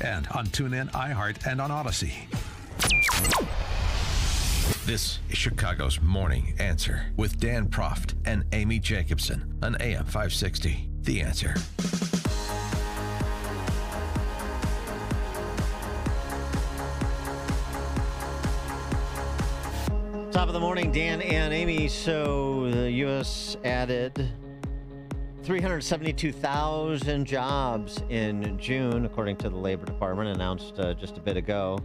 and on TuneIn, iHeart, and on Odyssey. This is Chicago's Morning Answer with Dan Proft and Amy Jacobson on AM 560. The Answer. Top of the morning, Dan and Amy. So the U.S. added 372,000 jobs in June, according to the Labor Department, announced uh, just a bit ago.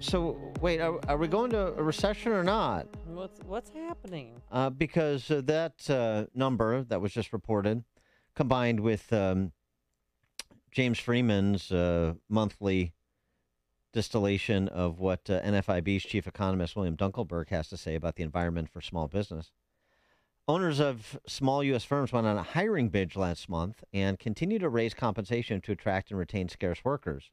So wait, are, are, we going to a recession or not? What's what's happening? Uh, because uh, that uh, number that was just reported, combined with um, James Freeman's uh, monthly distillation of what uh, NFIB's chief economist William Dunkelberg has to say about the environment for small business. Owners of small U.S. firms went on a hiring binge last month and continue to raise compensation to attract and retain scarce workers.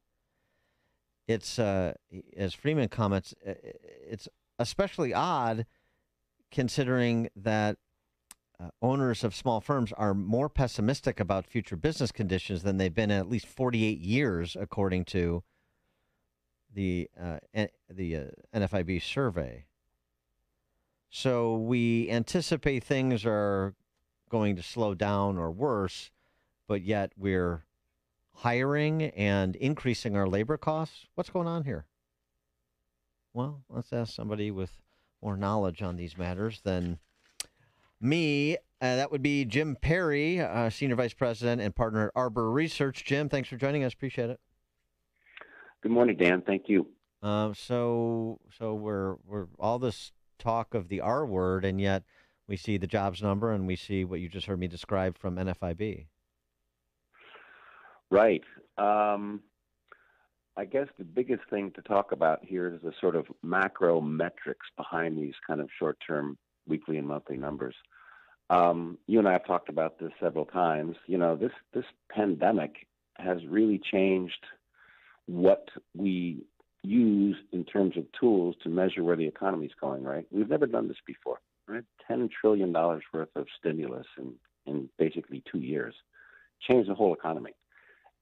It's, uh, as Freeman comments, it's especially odd considering that uh, owners of small firms are more pessimistic about future business conditions than they've been in at least 48 years, according to the uh, the uh, NFIB survey. So we anticipate things are going to slow down or worse, but yet we're hiring and increasing our labor costs. What's going on here? Well, let's ask somebody with more knowledge on these matters than me. Uh, that would be Jim Perry, uh, Senior Vice President and partner at Arbor Research. Jim, thanks for joining us. Appreciate it. Good morning, Dan. Thank you. Uh, so, so we're we're all this talk of the R word, and yet we see the jobs number, and we see what you just heard me describe from NFIB. Right. Um, I guess the biggest thing to talk about here is the sort of macro metrics behind these kind of short-term weekly and monthly numbers. Um, you and I have talked about this several times. You know, this this pandemic has really changed what we use in terms of tools to measure where the economy is going, right? We've never done this before, right? $10 trillion worth of stimulus in, in basically two years changed the whole economy.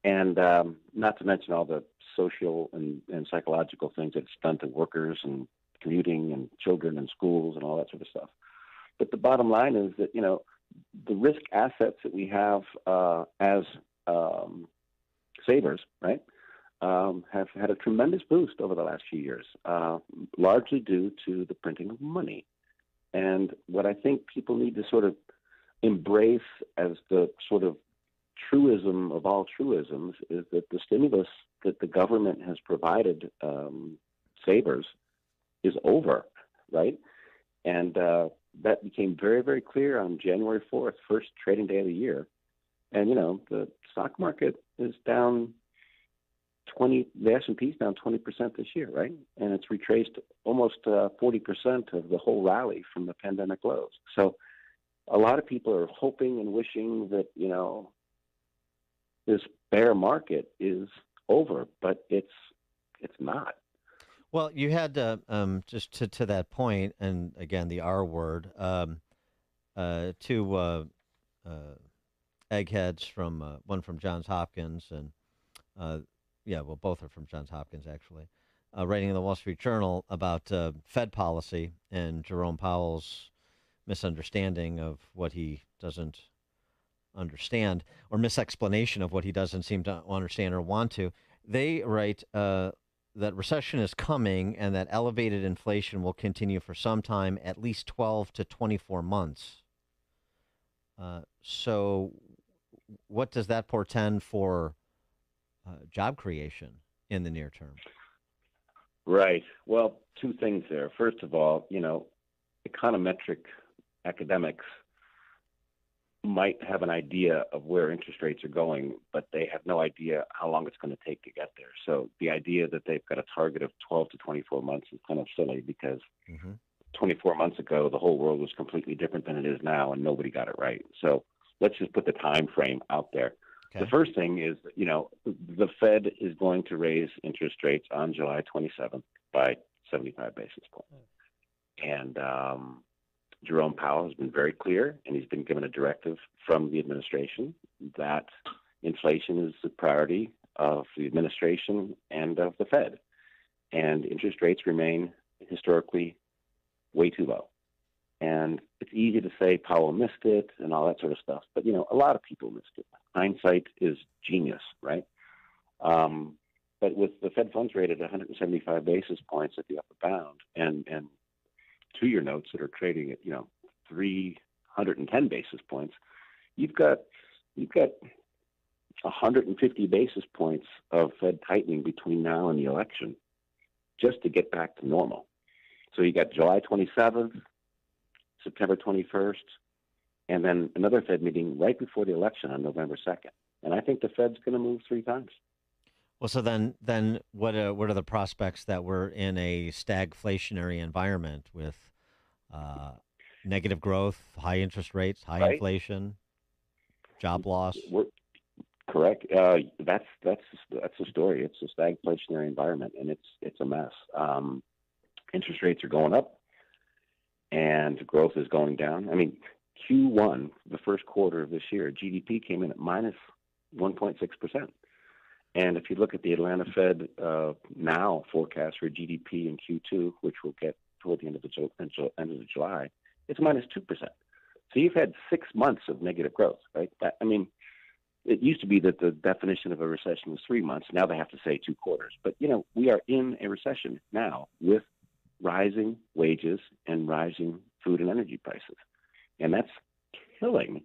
And um, not to mention all the social and, and psychological things that it's done to workers and commuting and children and schools and all that sort of stuff. But the bottom line is that, you know, the risk assets that we have uh, as um, savers, right? Um, have had a tremendous boost over the last few years, uh, largely due to the printing of money. And what I think people need to sort of embrace as the sort of truism of all truisms is that the stimulus that the government has provided um, savers is over, right? And uh, that became very, very clear on January 4th, first trading day of the year. And, you know, the stock market is down 20 the S&P is down 20% this year, right? And it's retraced almost uh, 40% of the whole rally from the pandemic lows. So a lot of people are hoping and wishing that, you know, this bear market is over, but it's it's not. Well, you had uh, um, just to to that point, and again the R word, um, uh, two uh, uh eggheads from uh, one from Johns Hopkins and uh, yeah, well, both are from Johns Hopkins, actually, uh, writing in the Wall Street Journal about uh, Fed policy and Jerome Powell's misunderstanding of what he doesn't understand or misexplanation of what he doesn't seem to understand or want to. They write uh, that recession is coming and that elevated inflation will continue for some time, at least 12 to 24 months. Uh, so, what does that portend for uh, job creation in the near term? Right. Well, two things there. First of all, you know, econometric academics might have an idea of where interest rates are going, but they have no idea how long it's going to take to get there. So the idea that they've got a target of 12 to 24 months is kind of silly because mm-hmm. 24 months ago the whole world was completely different than it is now, and nobody got it right. So let's just put the time frame out there. Okay. The first thing is, you know, the Fed is going to raise interest rates on July 27th by 75 basis points. And um, Jerome Powell has been very clear, and he's been given a directive from the administration that inflation is the priority of the administration and of the Fed, and interest rates remain historically way too low. And it's easy to say Powell missed it and all that sort of stuff, but you know, a lot of people missed it. Hindsight is genius, right? Um, but with the Fed funds rate at 175 basis points at the upper bound, and and two-year notes that are trading at you know 310 basis points, you've got you've got 150 basis points of Fed tightening between now and the election, just to get back to normal. So you got July 27th, September 21st, and then another Fed meeting right before the election on November 2nd. And I think the Fed's going to move three times. Well, so then, then what? Uh, what are the prospects that we're in a stagflationary environment with uh, negative growth, high interest rates, high Right. inflation, job loss? We're, correct. Uh, that's that's that's the story. It's a stagflationary environment, and it's it's a mess. Um, interest rates are going up, and growth is going down. I mean, Q1, the first quarter of this year, GDP came in at minus minus 1.6 percent. And if you look at the Atlanta Fed uh, now forecast for GDP in Q2, which we'll get toward the end of the end of July, it's minus two percent. So you've had six months of negative growth, right? That, I mean, it used to be that the definition of a recession was three months. Now they have to say two quarters. But you know, we are in a recession now with rising wages and rising food and energy prices, and that's killing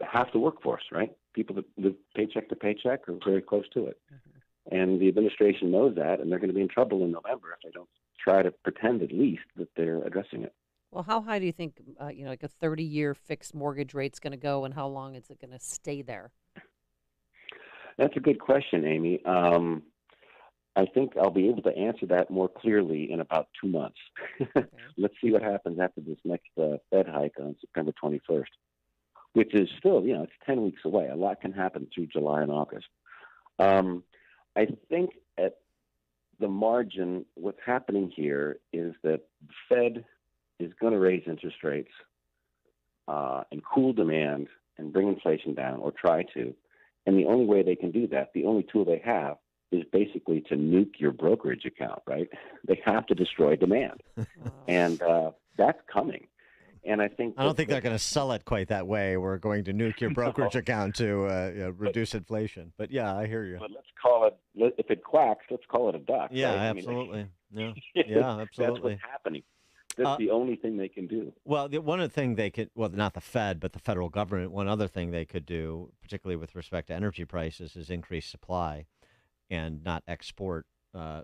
half the workforce. Right? People that live paycheck to paycheck are very close to it, and the administration knows that, and they're going to be in trouble in November if they don't try to pretend at least that they're addressing it. Well, how high do you think, uh, you know, like a 30 year fixed mortgage rate's going to go and how long is it going to stay there? That's a good question, Amy. Um, I think I'll be able to answer that more clearly in about two months. Let's see what happens after this next uh, Fed hike on September 21st, which is still, you know, it's 10 weeks away. A lot can happen through July and August. Um, I think at the margin, what's happening here is that the Fed is going to raise interest rates uh, and cool demand and bring inflation down, or try to. And the only way they can do that, the only tool they have, is basically to nuke your brokerage account, right? They have to destroy demand. And uh, that's coming. And I think I don't think they're going to sell it quite that way. We're going to nuke your brokerage account to uh, you know, reduce inflation. But yeah, I hear you. But let's call it. If it quacks, let's call it a duck. Yeah, right? I mean, absolutely. Yeah, yeah, absolutely. That's what's happening. That's Uh, the only thing they can do. Well, the, one of the thing they could, well, not the Fed, but the federal government. One other thing they could do, particularly with respect to energy prices, is increase supply, and not export uh,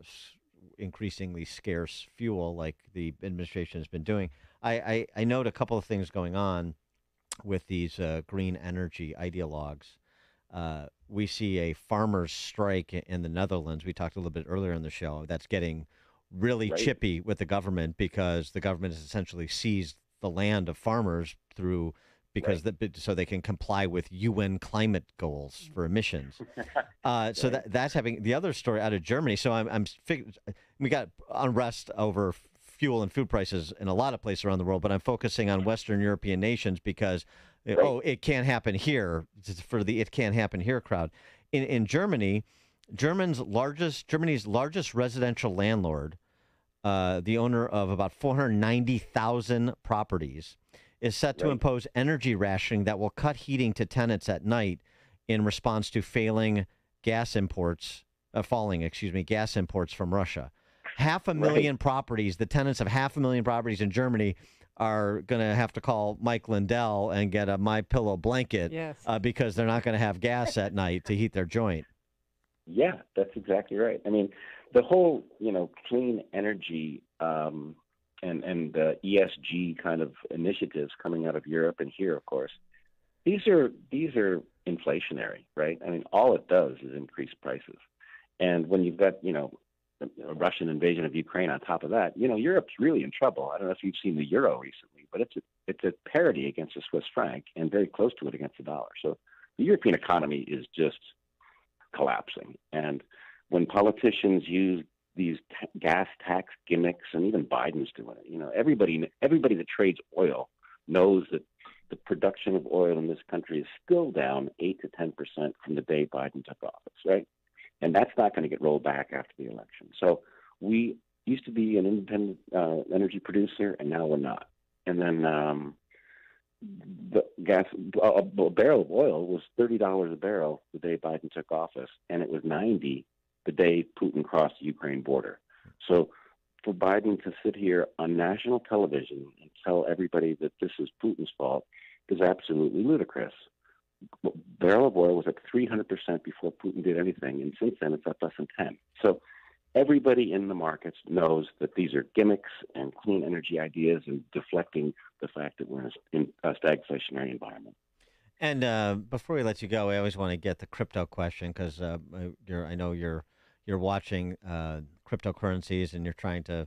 increasingly scarce fuel like the administration has been doing. I, I, I note a couple of things going on with these uh, green energy ideologues. Uh, we see a farmers' strike in the Netherlands. We talked a little bit earlier in the show. That's getting really Right. chippy with the government because the government has essentially seized the land of farmers through because the, so they can comply with UN climate goals for emissions. Uh, so Right. that that's having the other story out of Germany. So I'm I'm fig- we got unrest over fuel and food prices in a lot of places around the world, but I'm focusing on Western European nations because uh, oh it can't happen here for the it can't happen here crowd. In in Germany, German's largest Germany's largest residential landlord, uh, the owner of about 490,000 properties, is set to Right. impose energy rationing that will cut heating to tenants at night in response to failing gas imports, uh, falling, excuse me, gas imports from Russia. Half a Right. million properties, the tenants of half a million properties in Germany are going to have to call Mike Lindell and get a My Pillow blanket Yes. uh, because they're not going to have gas at night to heat their joint. Yeah, that's exactly right. I mean, the whole you know clean energy um, and and uh, ESG kind of initiatives coming out of Europe and here, of course, these are these are inflationary, right? I mean, all it does is increase prices, and when you've got you know a Russian invasion of Ukraine on top of that, you know Europe's really in trouble. I don't know if you've seen the euro recently, but it's a, it's a parity against the Swiss franc and very close to it against the dollar. So the European economy is just collapsing. And when politicians use these ta gas tax gimmicks, and even Biden's doing it, you know, everybody everybody that trades oil knows that the production of oil in this country is still down 8 to 10 percent from the day Biden took office, right? And that's not going to get rolled back after the election. So we used to be an independent uh, energy producer, and now we're not. And then um, the gas a, a barrel of oil was thirty dollars a barrel the day Biden took office, and it was ninety the day Putin crossed the Ukraine border. So for Biden to sit here on national television and tell everybody that this is Putin's fault is absolutely ludicrous. Barrel of oil was at 300% before Putin did anything, and since then it's at less than 10. So everybody in the markets knows that these are gimmicks and clean energy ideas and deflecting the fact that we're in a stagflationary environment. And uh, before we let you go, I always want to get the crypto question because uh, I know you're you're watching uh, cryptocurrencies and you're trying to,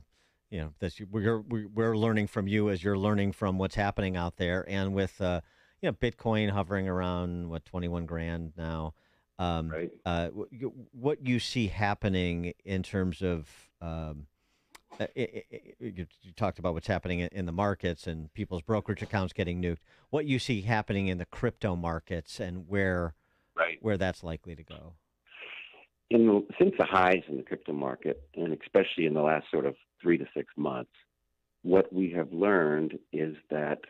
you know, this we're we're learning from you as you're learning from what's happening out there, and with uh, you know Bitcoin hovering around what 21 grand now. Um, right. Uh, what you see happening in terms of um, it, it, it, you, talked about what's happening in, in, the markets and people's brokerage accounts getting nuked. What you see happening in the crypto markets and where right. where that's likely to go. In since the highs in the crypto market, and especially in the last sort of three to six months, what we have learned is that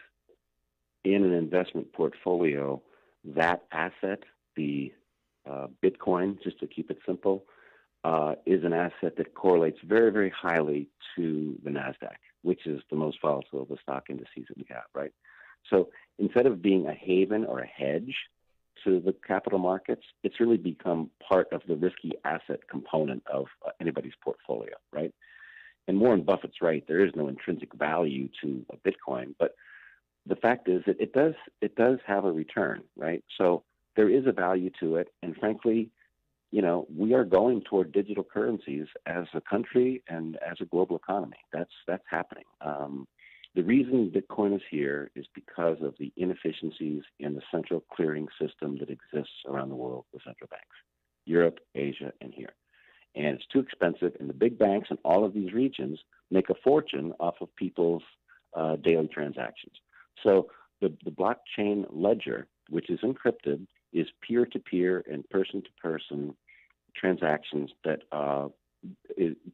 in an investment portfolio, that asset, the uh, Bitcoin, just to keep it simple, uh, is an asset that correlates very, very highly to the NASDAQ, which is the most volatile of the stock indices that we have, right? So instead of being a haven or a hedge to the capital markets, it's really become part of the risky asset component of uh, anybody's portfolio, right? And Warren Buffett's right, there is no intrinsic value to a Bitcoin, but the fact is that it does it does have a return, right? So there is a value to it. And frankly, you know, we are going toward digital currencies as a country and as a global economy. That's that's happening. Um, the reason Bitcoin is here is because of the inefficiencies in the central clearing system that exists around the world with central banks, Europe, Asia, and here. And it's too expensive, and the big banks in all of these regions make a fortune off of people's uh, daily transactions. So the, the blockchain ledger, which is encrypted, is peer to peer and person to person transactions that uh,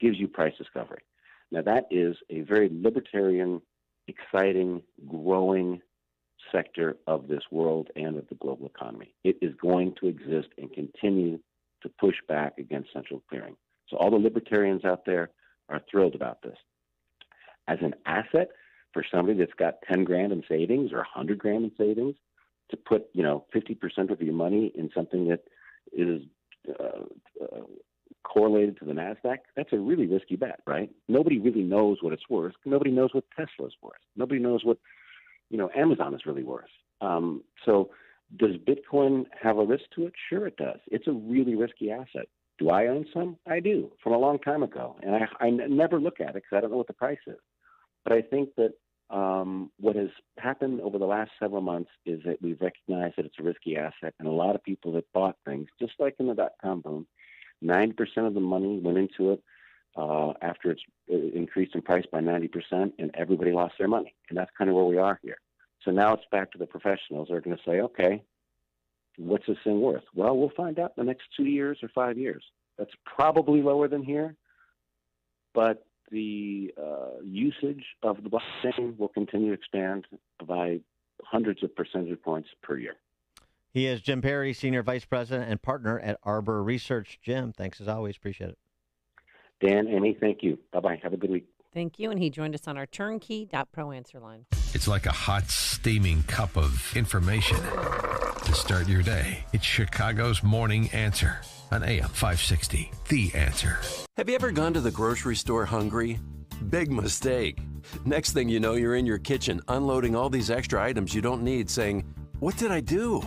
gives you price discovery. Now, that is a very libertarian, exciting, growing sector of this world and of the global economy. It is going to exist and continue to push back against central clearing. So, all the libertarians out there are thrilled about this. As an asset for somebody that's got 10 grand in savings or 100 grand in savings, to put you know 50% of your money in something that is uh, uh, correlated to the Nasdaq, that's a really risky bet, right? Nobody really knows what it's worth. Nobody knows what Tesla's worth. Nobody knows what you know Amazon is really worth. Um, so, does Bitcoin have a risk to it? Sure, it does. It's a really risky asset. Do I own some? I do, from a long time ago, and I, I never look at it because I don't know what the price is. But I think that um, what has happened over the last several months is that we've recognized that it's a risky asset, and a lot of people that bought things, just like in the dot com boom, 90% of the money went into it uh, after it's uh, increased in price by 90%, and everybody lost their money. And that's kind of where we are here. So now it's back to the professionals. They're going to say, okay, what's this thing worth? Well, we'll find out in the next two years or five years. That's probably lower than here, but the uh, usage of the blockchain will continue to expand by hundreds of percentage points per year. He is Jim Perry, Senior Vice President and Partner at Arbor Research. Jim, thanks as always. Appreciate it. Dan, Amy, thank you. Bye bye. Have a good week. Thank you. And he joined us on our turnkey.pro answer line. It's like a hot, steaming cup of information to start your day. It's Chicago's Morning Answer on AM 560. The Answer. Have you ever gone to the grocery store hungry? Big mistake. Next thing you know, you're in your kitchen unloading all these extra items you don't need, saying, What did I do?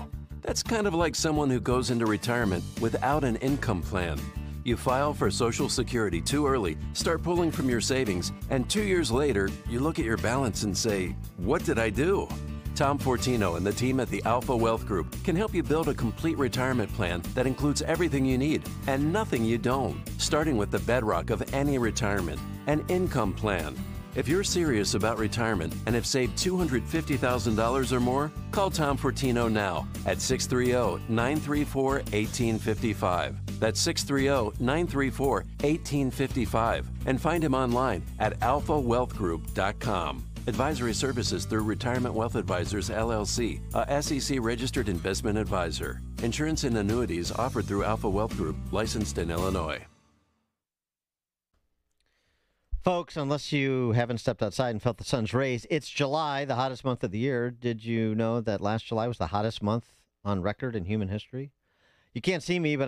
That's kind of like someone who goes into retirement without an income plan. You file for Social Security too early, start pulling from your savings, and two years later, you look at your balance and say, What did I do? Tom Fortino and the team at the Alpha Wealth Group can help you build a complete retirement plan that includes everything you need and nothing you don't, starting with the bedrock of any retirement an income plan. If you're serious about retirement and have saved $250,000 or more, call Tom Fortino now at 630 934 1855. That's 630 934 1855. And find him online at alphawealthgroup.com. Advisory services through Retirement Wealth Advisors LLC, a SEC registered investment advisor. Insurance and annuities offered through Alpha Wealth Group, licensed in Illinois. Folks, unless you haven't stepped outside and felt the sun's rays, it's July, the hottest month of the year. Did you know that last July was the hottest month on record in human history? You can't see me, but I'm